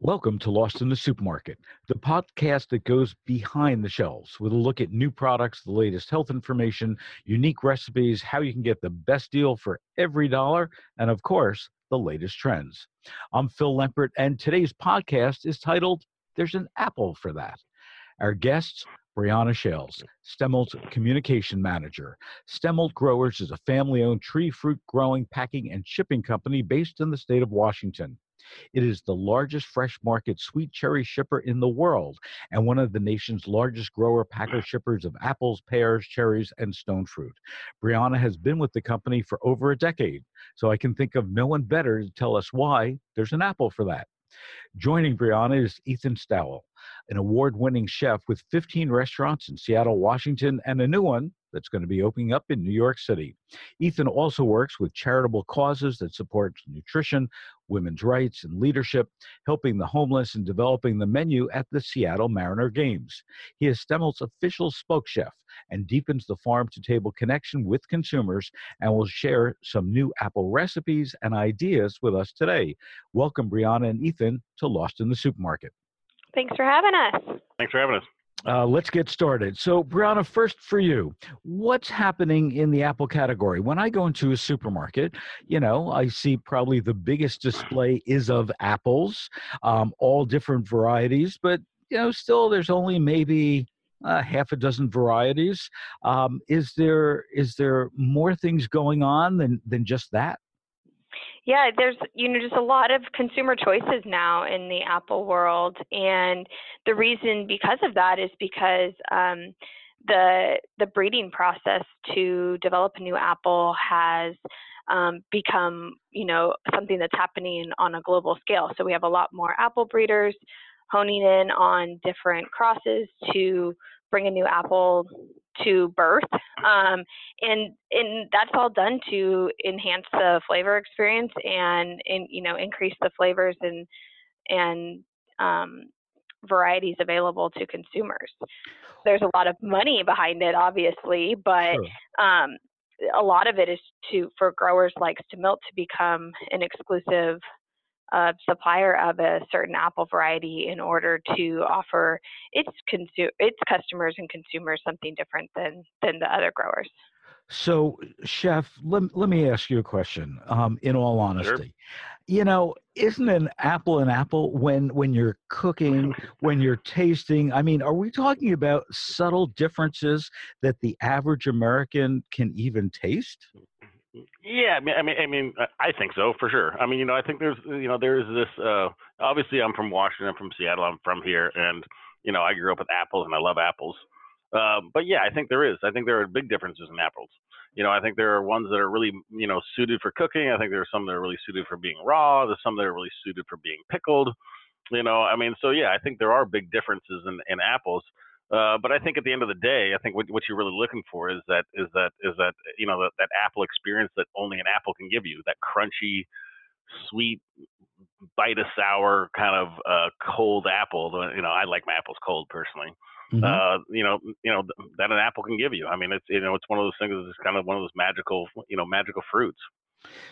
Welcome to Lost in the Supermarket, the podcast that goes behind the shelves with a look at new products, the latest health information, unique recipes, how you can get the best deal for every dollar, and of course, the latest trends. I'm Phil Lempert, and today's podcast is titled There's an Apple for That. Our guests, Brianna Shales, Stemilt's communication manager. Stemmelt Growers is a family owned tree fruit growing, packing, and shipping company based in the state of Washington. It is the largest fresh market sweet cherry shipper in the world and one of the nation's largest grower packer shippers of apples, pears, cherries, and stone fruit. Brianna has been with the company for over a decade, so I can think of no one better to tell us why there's an apple for that. Joining Brianna is Ethan Stowell, an award winning chef with 15 restaurants in Seattle, Washington, and a new one that's going to be opening up in New York City. Ethan also works with charitable causes that support nutrition, women's rights, and leadership, helping the homeless and developing the menu at the Seattle Mariner Games. He is Stemilt's official spoke chef and deepens the farm to table connection with consumers and will share some new Apple recipes and ideas with us today. Welcome, Brianna and Ethan, to Lost in the Supermarket. Thanks for having us. Thanks for having us. Uh, let's get started. So, Brianna, first for you, what's happening in the Apple category? When I go into a supermarket, you know, I see probably the biggest display is of apples, um, all different varieties, but, you know, still there's only maybe uh, half a dozen varieties. Um, is there is there more things going on than than just that? Yeah, there's you know just a lot of consumer choices now in the Apple world, and the reason because of that is because um, the the breeding process to develop a new apple has um, become you know something that's happening on a global scale. So we have a lot more apple breeders honing in on different crosses to bring a new apple to birth um, and and that's all done to enhance the flavor experience and, and you know increase the flavors and and um, varieties available to consumers there's a lot of money behind it obviously but sure. um, a lot of it is to for growers like Stemilt to become an exclusive uh, supplier of a certain apple variety in order to offer its consu- its customers and consumers something different than than the other growers. So, chef, let, let me ask you a question. Um, in all honesty, sure. you know, isn't an apple an apple when when you're cooking, when you're tasting? I mean, are we talking about subtle differences that the average American can even taste? Yeah, I mean, I mean, I mean, I think so for sure. I mean, you know, I think there's, you know, there's this. Uh, obviously, I'm from Washington. I'm from Seattle. I'm from here, and you know, I grew up with apples, and I love apples. Uh, but yeah, I think there is. I think there are big differences in apples. You know, I think there are ones that are really, you know, suited for cooking. I think there are some that are really suited for being raw. There's some that are really suited for being pickled. You know, I mean, so yeah, I think there are big differences in, in apples. Uh, but I think at the end of the day, I think what, what you're really looking for is that is that is that you know that, that apple experience that only an apple can give you that crunchy, sweet, bite of sour kind of uh, cold apple. You know, I like my apples cold personally. Mm-hmm. Uh, you know, you know that an apple can give you. I mean, it's you know it's one of those things. It's kind of one of those magical you know magical fruits.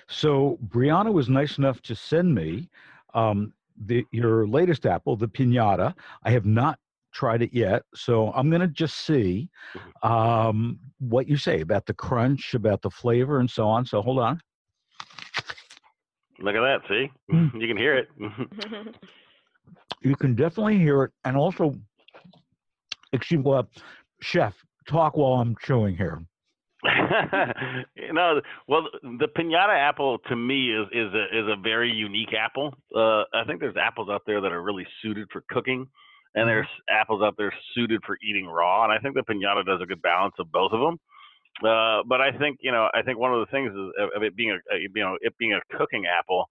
So Brianna was nice enough to send me um, the, your latest apple, the pinata. I have not tried it yet, so I'm going to just see mm-hmm. um, what you say about the crunch, about the flavor, and so on. So hold on. Look at that. See, mm. you can hear it. you can definitely hear it, and also, excuse me, well, chef, talk while I'm chewing here. you know, well, the pinata apple to me is is a is a very unique apple. Uh, I think there's apples out there that are really suited for cooking and mm-hmm. there's apples out there suited for eating raw. And I think the pinata does a good balance of both of them. Uh, but I think you know, I think one of the things is of it being a, you know it being a cooking apple.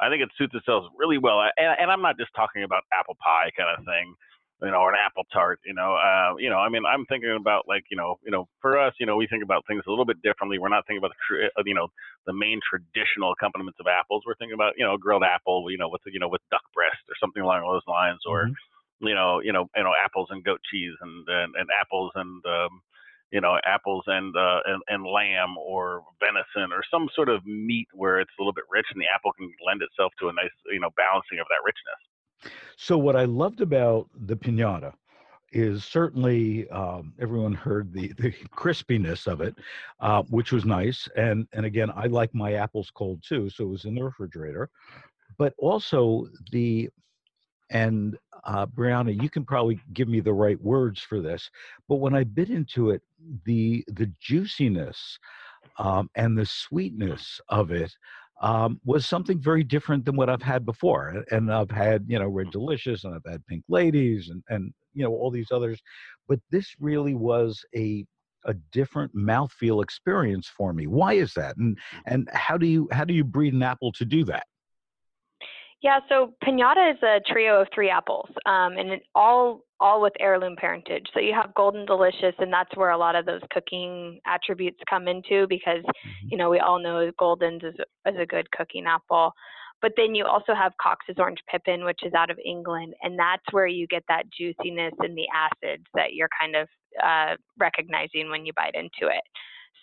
I think it suits itself really well. And, and I'm not just talking about apple pie kind of thing, you know, or an apple tart. You know, uh, you know, I mean, I'm thinking about like you know, you know, for us, you know, we think about things a little bit differently. We're not thinking about the uh, you know the main traditional accompaniments of apples. We're thinking about you know grilled apple, you know, with you know with duck breast or something along those lines, or mm-hmm you know, you know, you know, apples and goat cheese and and, and apples and um, you know, apples and, uh, and and lamb or venison or some sort of meat where it's a little bit rich and the apple can lend itself to a nice, you know, balancing of that richness. So, what I loved about the pinata is certainly um, everyone heard the, the crispiness of it, uh, which was nice. And, and again, I like my apples cold too, so it was in the refrigerator. But also the, and uh, Brianna, you can probably give me the right words for this, but when I bit into it, the the juiciness um, and the sweetness of it um, was something very different than what I've had before. And I've had, you know, Red Delicious and I've had Pink Ladies and, and you know, all these others. But this really was a a different mouthfeel experience for me. Why is that? And and how do you how do you breed an apple to do that? Yeah, so pinata is a trio of three apples, um, and it all all with heirloom parentage. So you have golden delicious, and that's where a lot of those cooking attributes come into because mm-hmm. you know we all know golden's is, is a good cooking apple. But then you also have Cox's Orange Pippin, which is out of England, and that's where you get that juiciness and the acids that you're kind of uh, recognizing when you bite into it.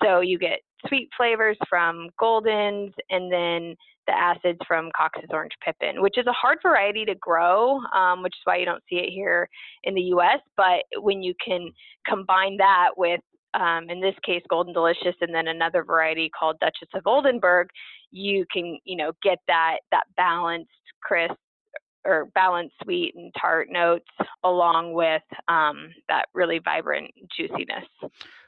So you get sweet flavors from Goldens, and then the acids from Cox's Orange Pippin, which is a hard variety to grow, um, which is why you don't see it here in the U.S. But when you can combine that with, um, in this case, Golden Delicious, and then another variety called Duchess of Oldenburg, you can, you know, get that that balanced, crisp, or balanced sweet and tart notes along with um, that really vibrant juiciness.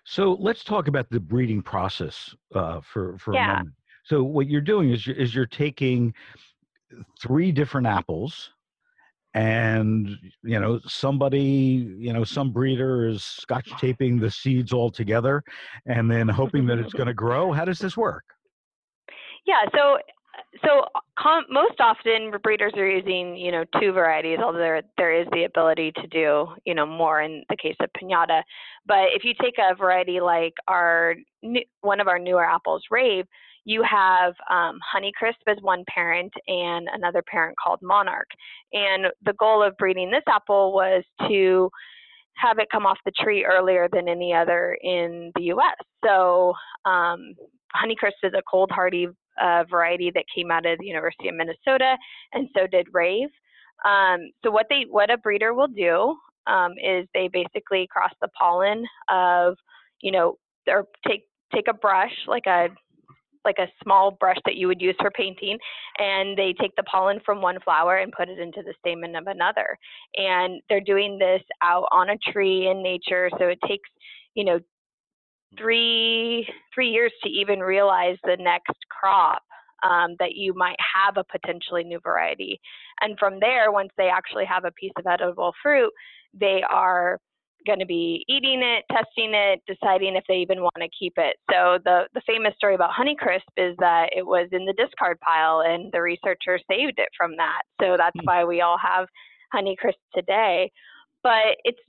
So let's talk about the breeding process uh, for for yeah. a moment. So what you're doing is you're, is you're taking three different apples and you know somebody you know some breeder is scotch taping the seeds all together and then hoping that it's going to grow how does this work yeah so so most often breeders are using you know two varieties although there, there is the ability to do you know more in the case of pinata but if you take a variety like our one of our newer apples rave you have um, Honeycrisp as one parent and another parent called MonArk. And the goal of breeding this apple was to have it come off the tree earlier than any other in the U.S. So um, Honeycrisp is a cold hardy uh, variety that came out of the University of Minnesota, and so did Rave. Um, so what they what a breeder will do um, is they basically cross the pollen of you know or take take a brush like a like a small brush that you would use for painting and they take the pollen from one flower and put it into the stamen of another and they're doing this out on a tree in nature so it takes you know three three years to even realize the next crop um, that you might have a potentially new variety and from there once they actually have a piece of edible fruit they are going to be eating it, testing it, deciding if they even want to keep it. So the the famous story about Honeycrisp is that it was in the discard pile and the researchers saved it from that. So that's mm. why we all have Honeycrisp today. But it's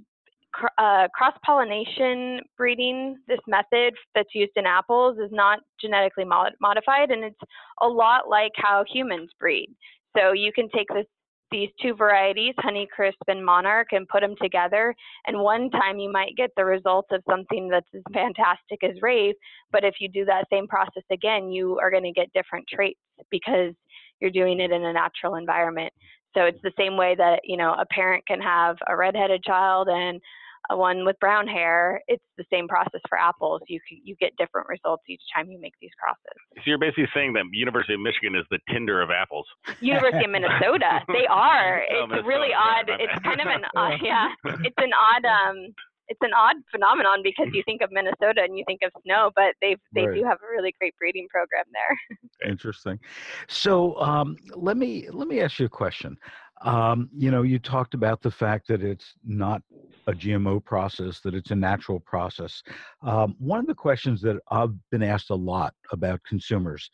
uh, cross pollination breeding, this method that's used in apples, is not genetically mod- modified, and it's a lot like how humans breed. So you can take this these two varieties, Honeycrisp and MonArk, and put them together. And one time you might get the results of something that's as fantastic as Rave, but if you do that same process again, you are going to get different traits because you're doing it in a natural environment. So it's the same way that, you know, a parent can have a redheaded child and one with brown hair, it's the same process for apples. You you get different results each time you make these crosses. So you're basically saying that University of Michigan is the Tinder of apples. University of Minnesota, they are. Oh, it's really odd. It's kind of an odd, yeah. It's an odd um it's an odd phenomenon because you think of Minnesota and you think of snow, but they they right. do have a really great breeding program there. Interesting. So um, let me let me ask you a question. Um, you know, you talked about the fact that it's not a GMO process, that it's a natural process. Um, one of the questions that I've been asked a lot about consumers,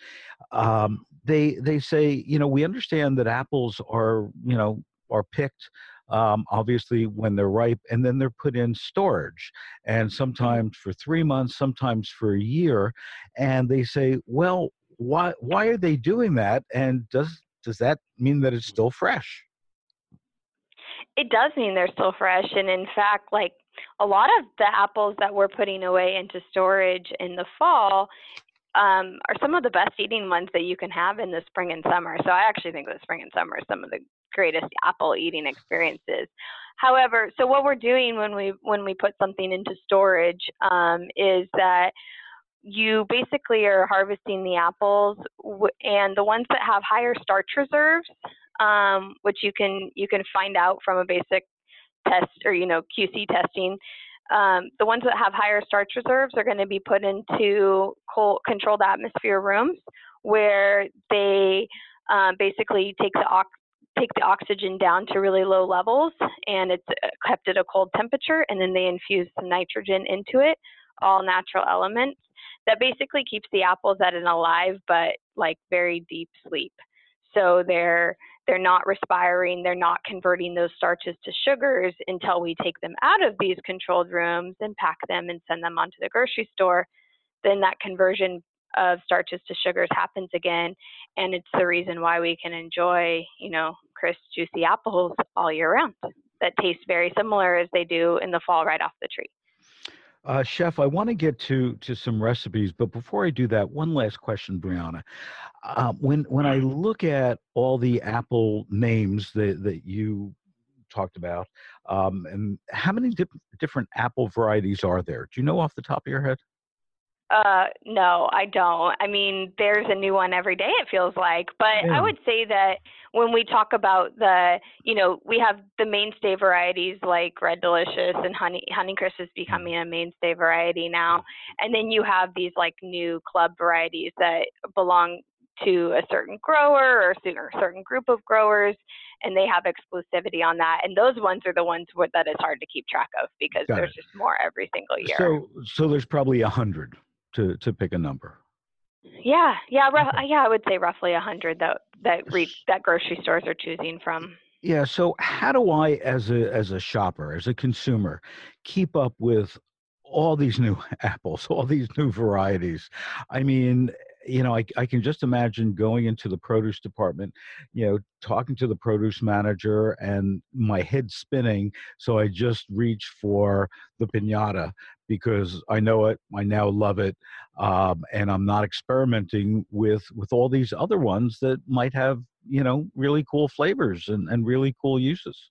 um, they they say, you know, we understand that apples are, you know, are picked um, obviously when they're ripe, and then they're put in storage, and mm-hmm. sometimes for three months, sometimes for a year, and they say, well, why why are they doing that? And does does that mean that it's still fresh? It does mean they're still fresh. And in fact, like a lot of the apples that we're putting away into storage in the fall um, are some of the best eating ones that you can have in the spring and summer. So I actually think the spring and summer are some of the greatest apple eating experiences. However, so what we're doing when we when we put something into storage um, is that you basically are harvesting the apples and the ones that have higher starch reserves, um, which you can you can find out from a basic test or you know QC testing. Um, the ones that have higher starch reserves are going to be put into cold, controlled atmosphere rooms where they um, basically take the take the oxygen down to really low levels and it's uh, kept at a cold temperature and then they infuse some nitrogen into it all natural elements that basically keeps the apples at an alive but like very deep sleep so they're they're not respiring they're not converting those starches to sugars until we take them out of these controlled rooms and pack them and send them onto the grocery store then that conversion of starches to sugars happens again. And it's the reason why we can enjoy you know crisp juicy apples all year round that taste very similar as they do in the fall right off the tree uh, chef i want to get to to some recipes but before i do that one last question brianna. Uh, when when i look at all the apple names that that you talked about um, and how many dip, different apple varieties are there? Do you know off the top of your head uh, no, I don't. I mean, there's a new one every day, it feels like. But yeah. I would say that when we talk about the, you know, we have the mainstay varieties like Red Delicious and Honey Honeycrisp is becoming a mainstay variety now. And then you have these like new club varieties that belong to a certain grower or a certain group of growers and they have exclusivity on that and those ones are the ones where, that is hard to keep track of because Got there's it. just more every single year so so there's probably a hundred to to pick a number. Yeah, yeah, rough, yeah. I would say roughly a hundred that that re- that grocery stores are choosing from. Yeah. So how do I, as a as a shopper, as a consumer, keep up with all these new apples, all these new varieties? I mean, you know, I, I can just imagine going into the produce department, you know, talking to the produce manager and my head spinning. So I just reach for the pinata because I know it, I now love it, um, and I'm not experimenting with with all these other ones that might have, you know, really cool flavors and, and really cool uses.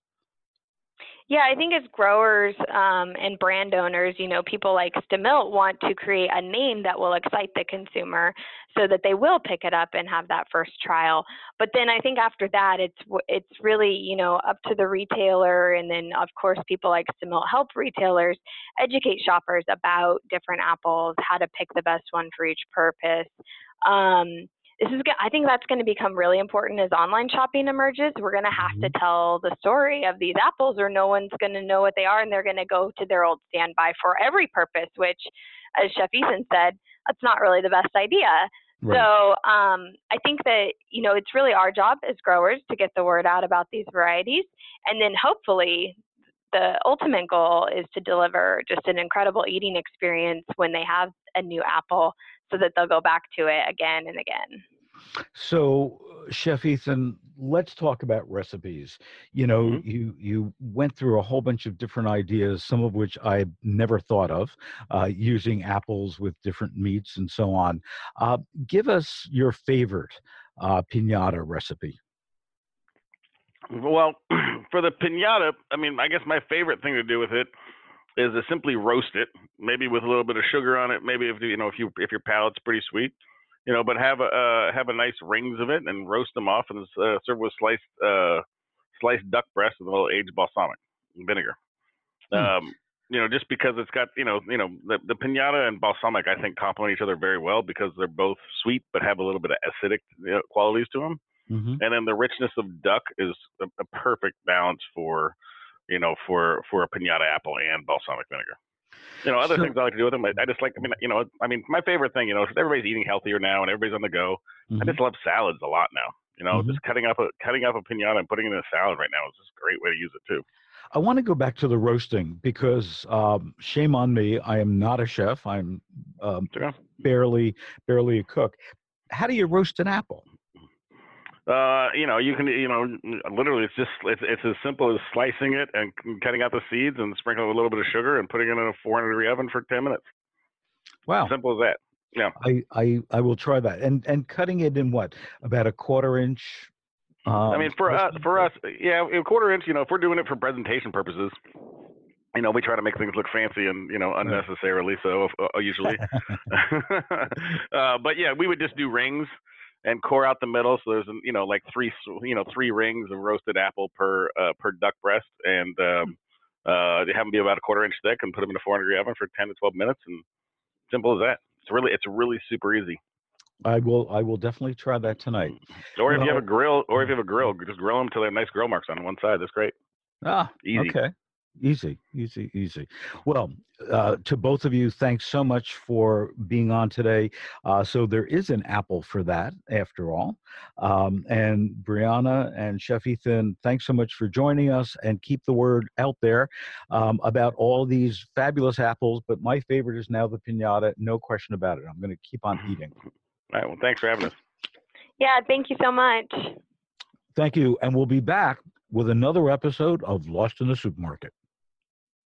Yeah, I think as growers um, and brand owners, you know, people like Stemilt want to create a name that will excite the consumer so that they will pick it up and have that first trial. But then I think after that, it's it's really you know up to the retailer, and then of course people like Stemilt help retailers educate shoppers about different apples, how to pick the best one for each purpose. Um, this is I think that's going to become really important as online shopping emerges. We're going to have to mm-hmm. tell the story of these apples, or no one's going to know what they are, and they're going to go to their old standby for every purpose. Which, as Chef Ethan said, that's not really the best idea. Right. So um, I think that you know it's really our job as growers to get the word out about these varieties, and then hopefully the ultimate goal is to deliver just an incredible eating experience when they have a new apple so that they'll go back to it again and again. So, Chef Ethan, let's talk about recipes. You know, mm-hmm. you you went through a whole bunch of different ideas, some of which I never thought of, uh, using apples with different meats and so on. Uh, give us your favorite uh, pinata recipe. Well, for the pinata, I mean, I guess my favorite thing to do with it is to simply roast it, maybe with a little bit of sugar on it. Maybe if you know if you if your palate's pretty sweet, you know, but have a uh, have a nice rings of it and roast them off and uh, serve with sliced uh, sliced duck breast with a little aged balsamic vinegar. Hmm. Um, you know, just because it's got you know you know the, the pinata and balsamic I think complement each other very well because they're both sweet but have a little bit of acidic you know, qualities to them. Mm-hmm. And then the richness of duck is a, a perfect balance for you know, for for a pinata apple and balsamic vinegar. You know, other so, things I like to do with them. I, I, just like. I mean, you know, I mean, my favorite thing, you know, everybody's eating healthier now and everybody's on the go. Mm-hmm. I just love salads a lot now. You know, mm-hmm. just cutting up a cutting up a pinata and putting it in a salad right now is just a great way to use it too. I want to go back to the roasting because um, shame on me, I am not a chef. I'm um, barely barely a cook. How do you roast an apple? Uh, you know, you can, you know, literally, it's just it's it's as simple as slicing it and cutting out the seeds and sprinkling a little bit of sugar and putting it in a 400 degree oven for 10 minutes. Wow, simple as that. Yeah, I I I will try that. And and cutting it in what about a quarter inch Um, I mean, for us, for us, yeah, a quarter inch. You know, if we're doing it for presentation purposes, you know, we try to make things look fancy and you know unnecessarily so uh, usually. uh, but yeah, we would just do rings and core out the middle. So there's you know like three you know three rings of roasted apple per uh, per duck breast, and um, uh, they have them be about a quarter inch thick, and put them in a 400 degree oven for 10 to 12 minutes, and simple as that. It's really it's really super easy. I will. I will definitely try that tonight. Or if you have a grill, or if you have a grill, just grill them till they have nice grill marks on one side. That's great. Ah, Easy. okay. Easy, easy, easy. Well, uh, to both of you, thanks so much for being on today. Uh, so there is an apple for that, after all. Um, and Brianna and Chef Ethan, thanks so much for joining us, and keep the word out there um, about all these fabulous apples. But my favorite is now the pinata. No question about it. I'm going to keep on eating. All right. Well, thanks for having us. Yeah, thank you so much. Thank you, and we'll be back with another episode of Lost in the Supermarket.